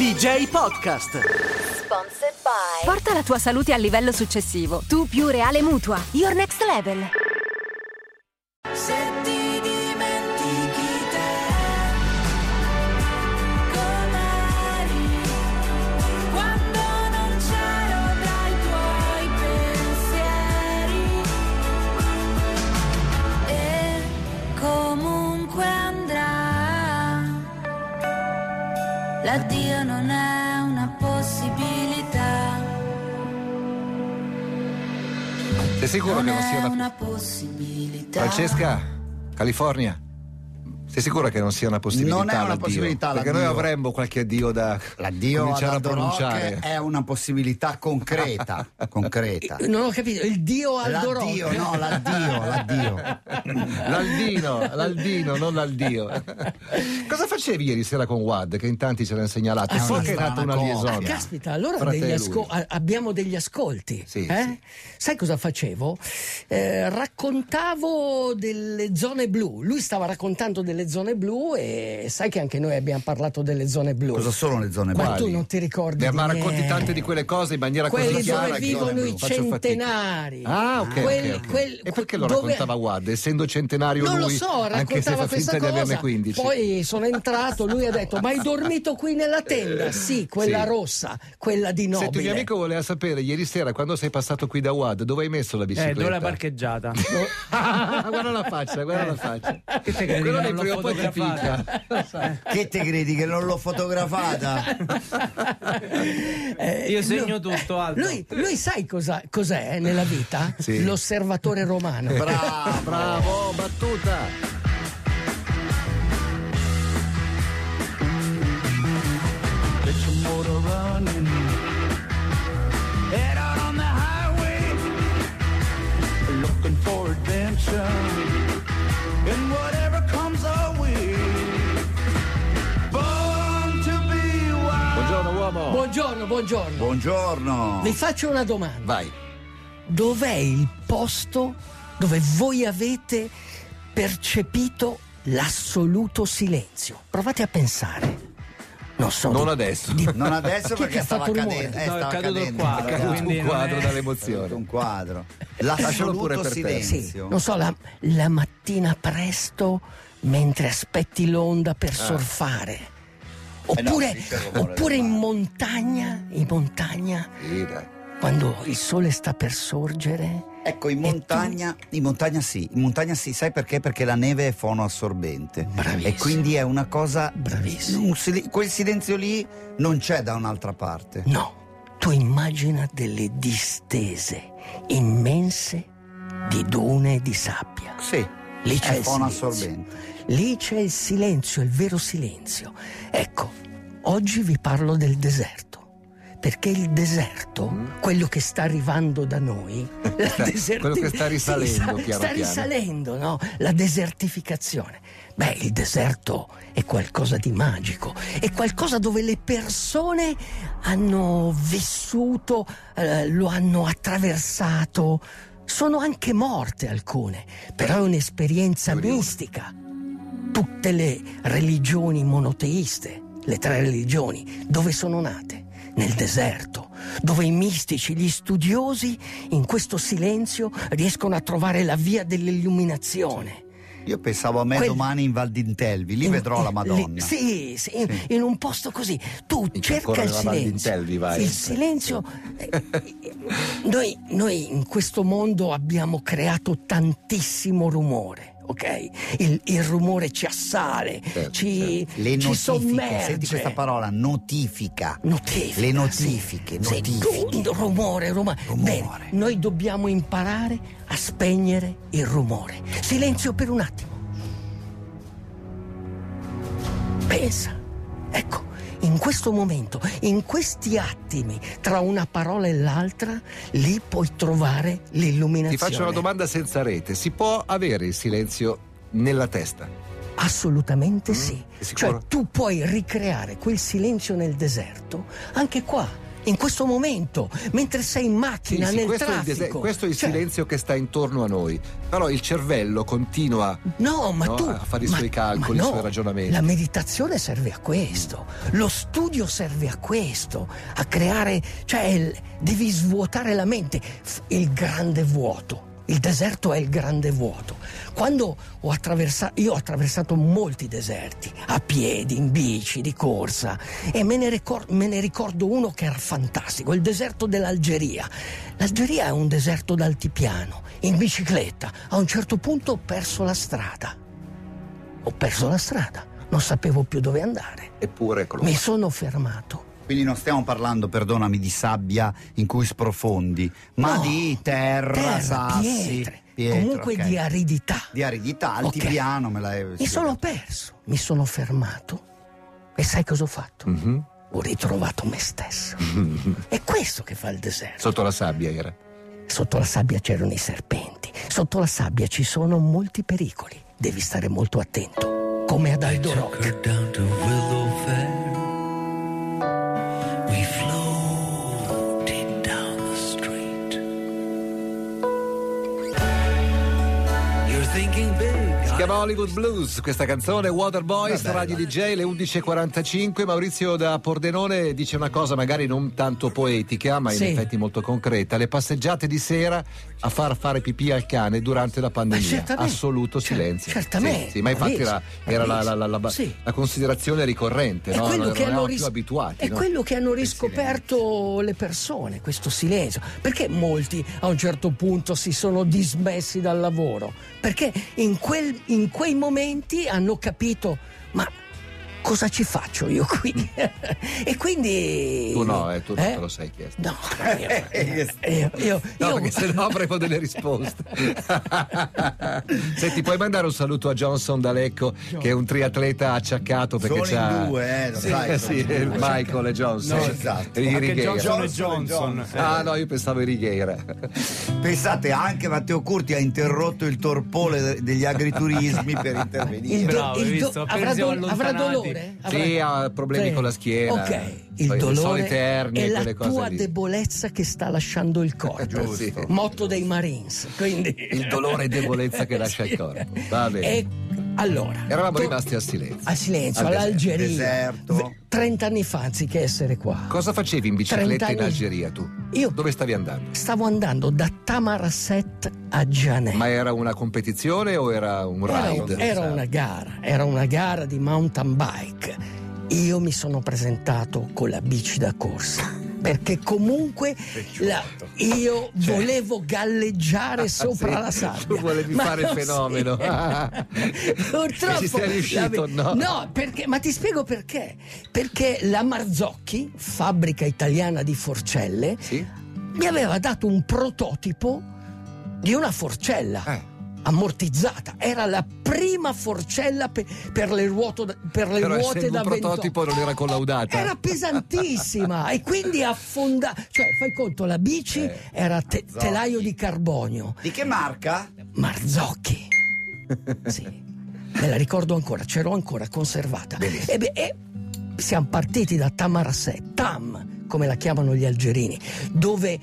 DJ Podcast. Sponsored by Porta la tua salute al livello successivo. Tu più Reale Mutua. Your next level. L'addio non è una possibilità Sei sicuro non che non sia una... una possibilità Francesca, California. Sei sicura che non sia una possibilità? Non è una l'addio? possibilità, Perché noi l'addio. avremmo qualche addio da L'addio cominciare ad a Rock pronunciare. è una possibilità concreta, concreta. Non ho capito, il dio Aldo L'addio, Rock. no, l'addio, l'addio. L'aldino, l'aldino, non l'aldio. Cosa facevi ieri sera con Wad? Che in tanti ce l'hanno segnalato. Ah, so una che è nata una liaison. Ah, caspita, allora degli asco- abbiamo degli ascolti. Sì, eh? sì. Sai cosa facevo? Eh, raccontavo delle zone blu. Lui stava raccontando delle zone blu e sai che anche noi abbiamo parlato delle zone blu. Cosa sono le zone Ma blu? tu non ti ricordi Eh, di ma racconti tante di quelle cose in maniera Quelli così chiara dove che vivono i centenari. Ah, ok. Quelli- ok, ok. quel- e perché lo dove- raccontava Wad? Essendo centenario Non lui, lo so, raccontava questa cosa. 15. Poi sono entrato, lui ha detto: Ma hai dormito qui nella tenda? Sì, quella Sì. rossa, quella di nobile. Senti, un mio amico voleva sapere ieri sera quando sei passato qui da Wad dove hai messo la Eh, bicicletta? dove l'hai parcheggiata? guarda la faccia, guarda la faccia. Che te credi Quello che poi ti fotografata? picca. Che te credi che non l'ho fotografata? Eh, Io segno lui- tutto, Aldo. Lui, lui sai cosa, cos'è nella vita? Sì. L'osservatore romano. Bravo. Bravo, battuta. Buongiorno, buongiorno. Vi faccio una domanda. Vai. Dov'è il posto dove voi avete percepito l'assoluto silenzio? Provate a pensare. Non so. Non di- adesso. di- Non adesso perché ha stava cadendo. Eh, No, è stava caduto cadendo. quadro, È È caduto un quadro è- dall'emozione. un quadro. Lascialo pure L'assoluto per te. Sì, silenzio. non so, la, la mattina presto mentre aspetti l'onda per surfare. Eh no, Oppure, oppure in montagna, in montagna, Sì, quando il sole sta per sorgere. Ecco, in E tu? montagna, in montagna sì, in montagna sì, sai perché? Perché la neve è fonoassorbente. Bravissimo. E quindi è una cosa. Bravissimo. un sil- quel silenzio lì non c'è da un'altra parte. No, tu immagina delle distese immense di dune e di sabbia. Sì, Lì c'è è il fonoassorbente. Lì c'è il silenzio, il vero silenzio. Ecco, oggi vi parlo del deserto. Perché il deserto, quello che sta arrivando da noi, la deserti- quello che sta risalendo Sì, sta, sta risalendo, no? La desertificazione. Beh, il deserto è qualcosa di magico, è qualcosa dove le persone hanno vissuto, eh, lo hanno attraversato, sono anche morte alcune, però è un'esperienza mistica. Tutte le religioni monoteiste, le tre religioni, dove sono nate? Nel deserto, dove i mistici, gli studiosi, in questo silenzio riescono a trovare la via dell'illuminazione. Io pensavo a me Quel- domani in Val d'Intelvi, lì In- vedrò la Madonna. lì- sì, sì, in, in un posto così. Tu Minchia, cerca il silenzio. vai. Il silenzio. eh, noi, noi in questo mondo abbiamo creato tantissimo rumore. Ok? Il, il rumore ci assale, Certo, ci, Le ci notifiche, sommerge. senti questa parola, notifica. Notifica, Le notifiche, sì. Notifiche. rumore, rumore. Rumore. Bene, noi dobbiamo imparare a spegnere il rumore. Silenzio per un attimo. Pensa, in questo momento, in questi attimi, tra una parola e l'altra, lì puoi trovare l'illuminazione. Ti faccio una domanda senza rete. Si può avere il silenzio nella testa? Assolutamente sì. sei sicuro? Cioè tu puoi ricreare quel silenzio nel deserto anche qua, in questo momento, mentre sei in macchina sì, nel questo, è il, traffico. dese- questo è il Cioè, silenzio che sta intorno a noi. Però il cervello continua No, ma no, tu a fare i ma- suoi calcoli, ma i no, suoi ragionamenti. La meditazione serve a questo, lo studio serve a questo, a creare, cioè il- devi svuotare la mente, il grande vuoto. Il deserto è il grande vuoto. Quando ho attraversato, io ho attraversato molti deserti, a piedi, in bici, di corsa, e me ne, ricor- me ne ricordo uno che era fantastico, il deserto dell'Algeria. L'Algeria è un deserto d'altipiano, in bicicletta. A un certo punto ho perso la strada. Ho perso la strada, non sapevo più dove andare. Eppure, eccolo Mi sono fermato. Quindi non stiamo parlando, perdonami, di sabbia in cui sprofondi, ma No, di terra, terra, sassi, pietre, pietre, comunque ok. di aridità. Di aridità, altipiano me l'hai Mi sono perso, mi sono fermato e sai cosa ho fatto? Mhm. Ho ritrovato me stesso. È questo che fa il deserto. Sotto la sabbia era. Sotto la sabbia c'erano i serpenti, sotto la sabbia ci sono molti pericoli. Devi stare molto attento, come ad Aldo Rock. Chiama Hollywood Blues, questa canzone Waterboys, Radio DJ, le 11.45. Maurizio da Pordenone dice una cosa magari non tanto poetica, ma in Sì. effetti molto concreta. Le passeggiate di sera a far fare pipì al cane durante la pandemia. Assoluto silenzio. certamente. Sì, sì, ma infatti era, era la, la- la- la- la considerazione ricorrente, no? non eravamo ris- più abituati. È no? quello che hanno riscoperto le persone, questo silenzio. Perché molti a un certo punto si sono dismessi dal lavoro? Perché in, quel- in quei momenti hanno capito, ma cosa ci faccio io qui? e quindi... Tu no, eh, tu non Eh? te lo sei chiesto. No, io, io, io- No, io- perché se no avremo delle risposte. Senti, puoi mandare un saluto a Johnson D'Alecco, che è un triatleta acciaccato perché Solo in c'ha. due, eh, lo sì, sai, eh, sono sì, in due. Michael e Johnson. No, esatto. E Anche. Johnson e Johnson e Johnson. Johnson. Ah, no, io pensavo i Righeira. Pensate, anche Matteo Curti ha interrotto il torpone de- degli agriturismi per il intervenire. do- Bravo, il hai do- avrà, do- avrà allontanati. Sì, ha problemi Sì. con la schiena. Ok, il Poi dolore ernie, è la tua lì. debolezza che sta lasciando il corpo. Giusto. Motto dei Marines. Quindi... Il dolore e debolezza che lascia il corpo. Va bene. E allora, Eravamo to- rimasti al silenzio. al silenzio, Al all'Algeria. deserto. V- 30 anni fa, anziché essere qua. Cosa facevi in bicicletta 30 in. Algeria tu? Io Dove stavi andando? stavo andando da Tamarasset a Gianè. Ma era una competizione o era un Era, ride? era una gara, era una gara di mountain bike. Io mi sono presentato con la bici da corsa. Perché comunque la- io volevo galleggiare sopra Cioè. Ah, la sì, sabbia. tu volevi Ma fare il non si- fenomeno. Purtroppo. Ci sei riuscito, la- no? perché, ma ti spiego perché. Perché la Marzocchi, fabbrica italiana di forcelle, Sì? mi aveva dato un prototipo di una forcella Eh. Ammortizzata. Era la prima forcella pe- per le, ruoto- per le Però ruote da un 28. prototipo non era collaudata. Era pesantissima e quindi affondata. Cioè, fai conto, la bici Eh, era te- telaio di carbonio. Di che marca? Marzocchi. Sì, me la ricordo ancora, c'ero ancora conservata. E, beh, e siamo partiti da Tamarasset, Tam, come la chiamano gli algerini, dove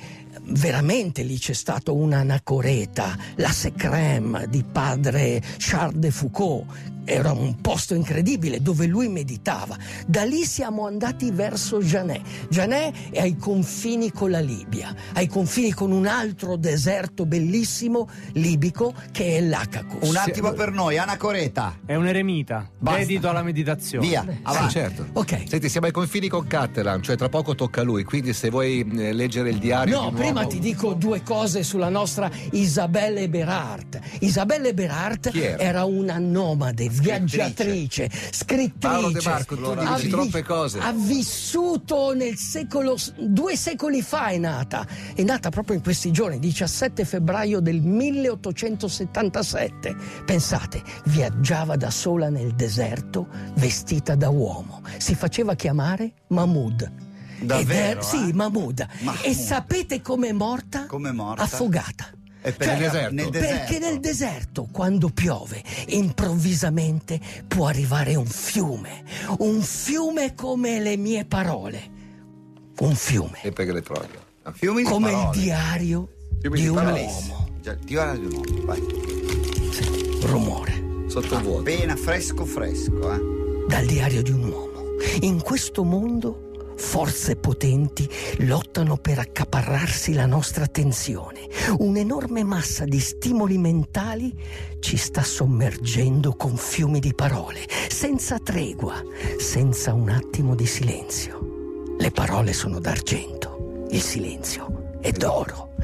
veramente lì c'è stato una anacoreta, la Secrème di padre Charles de Foucault. Era un posto incredibile dove lui meditava. Da lì siamo andati verso Janè. Janè è ai confini con la Libia, ai confini con un altro deserto bellissimo libico che è l'Acacus. Un attimo per noi, Anacoreta. È un eremita, Basta. dedito alla meditazione. Via, Sì, avanti. certo. Ok. Senti, siamo ai confini con Catalan, cioè tra poco tocca a lui, quindi se vuoi eh, leggere il diario No, prima uomo- ti dico due cose sulla nostra Isabelle Berhardt. Isabelle Berhardt Chi era? una nomade, viaggiatrice, scrittrice. Marco, Ha troppe cose. Ha vissuto nel secolo, due secoli fa è nata. È nata proprio in questi giorni, 17 febbraio del 1877. Pensate, viaggiava da sola nel deserto, vestita da uomo. Si faceva chiamare Mahmoud. Davvero, Ed è- Sì, eh? Mahmoud. Mahmoud. E sapete com'è morta? Com'è morta? Affogata. E per- Nel deserto? Nel Perché nel deserto, quando piove, improvvisamente può arrivare un fiume. Un fiume come le mie parole. Un fiume, E per elettronica. Fiumi di come il parole. diario Fiumi di di un parole. uomo. Già, diario di un uomo, vai. Sì, rumore. Sotto il vuoto. Appena fresco fresco, eh. dal diario di un uomo. In questo mondo forze potenti lottano per accaparrarsi la nostra attenzione. Un'enorme massa di stimoli mentali ci sta sommergendo con fiumi di parole, senza tregua, senza un attimo di silenzio. Le parole sono d'argento, il silenzio è d'oro.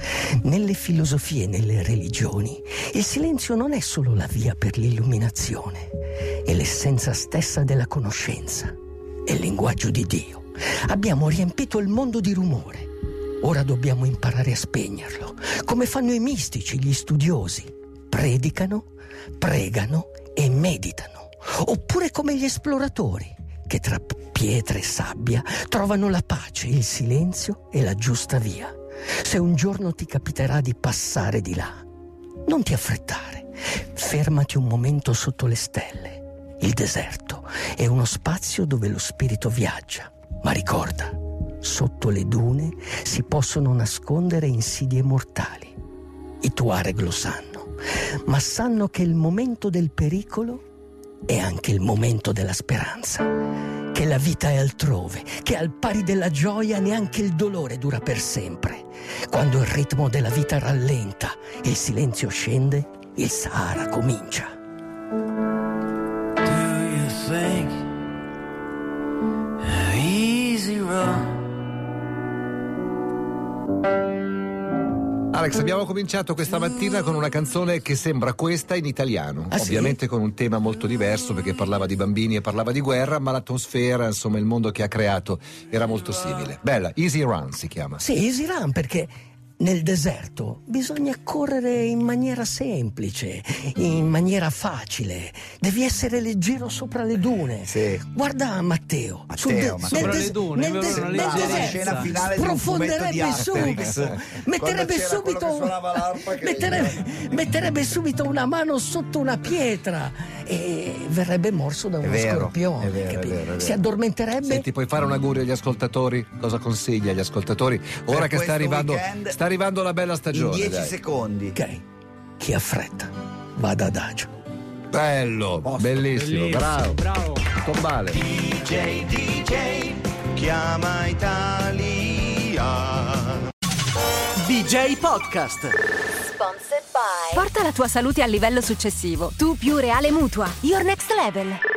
Nelle filosofie e nelle religioni, il silenzio non è solo la via per l'illuminazione, è l'essenza stessa della conoscenza, è il linguaggio di Dio. Abbiamo riempito il mondo di rumore. Ora dobbiamo imparare a spegnerlo, come fanno i mistici, gli studiosi. Predicano, pregano e meditano. Oppure come gli esploratori, che tra pietre e sabbia trovano la pace, il silenzio e la giusta via. Se un giorno ti capiterà di passare di là, non ti affrettare. Fermati un momento sotto le stelle. Il deserto è uno spazio dove lo spirito viaggia. Ma ricorda, sotto le dune si possono nascondere insidie mortali. I Tuareg lo sanno, ma sanno che il momento del pericolo è anche il momento della speranza. Che la vita è altrove, che al pari della gioia neanche il dolore dura per sempre. Quando il ritmo della vita rallenta, il silenzio scende, il Sahara comincia. Alex, abbiamo cominciato questa mattina con una canzone che sembra questa in italiano. Ah, sì? Ovviamente con un tema molto diverso perché parlava di bambini e parlava di guerra, ma l'atmosfera, insomma, il mondo che ha creato era molto simile. Bella, Easy Run si chiama. Sì, Easy Run perché nel deserto bisogna correre in maniera semplice, in maniera facile. Devi essere leggero sopra le dune. Sì. Guarda Matteo. Matteo, sul Matteo. nel Sopra le dune, nel des- nel deserto scena finale di un fumetto sprofonderebbe subito. Metterebbe subito, metterebbe, metterebbe subito una mano sotto una pietra e verrebbe morso da uno vero, scorpione. è vero, è vero, è vero. Si addormenterebbe. Senti, puoi fare un augurio agli ascoltatori? Cosa consigli agli ascoltatori? Ora Per che sta arrivando, weekend, sta arrivando la bella stagione. 10 dai. secondi. Ok, chi ha fretta vada adagio. Bello, Posto. bellissimo, bravo. bravo. Tombale. DJ, DJ, chiama Italia. DJ Podcast. Sponsored by Porta la tua salute al livello successivo. Tu più Reale Mutua. Your Next Level.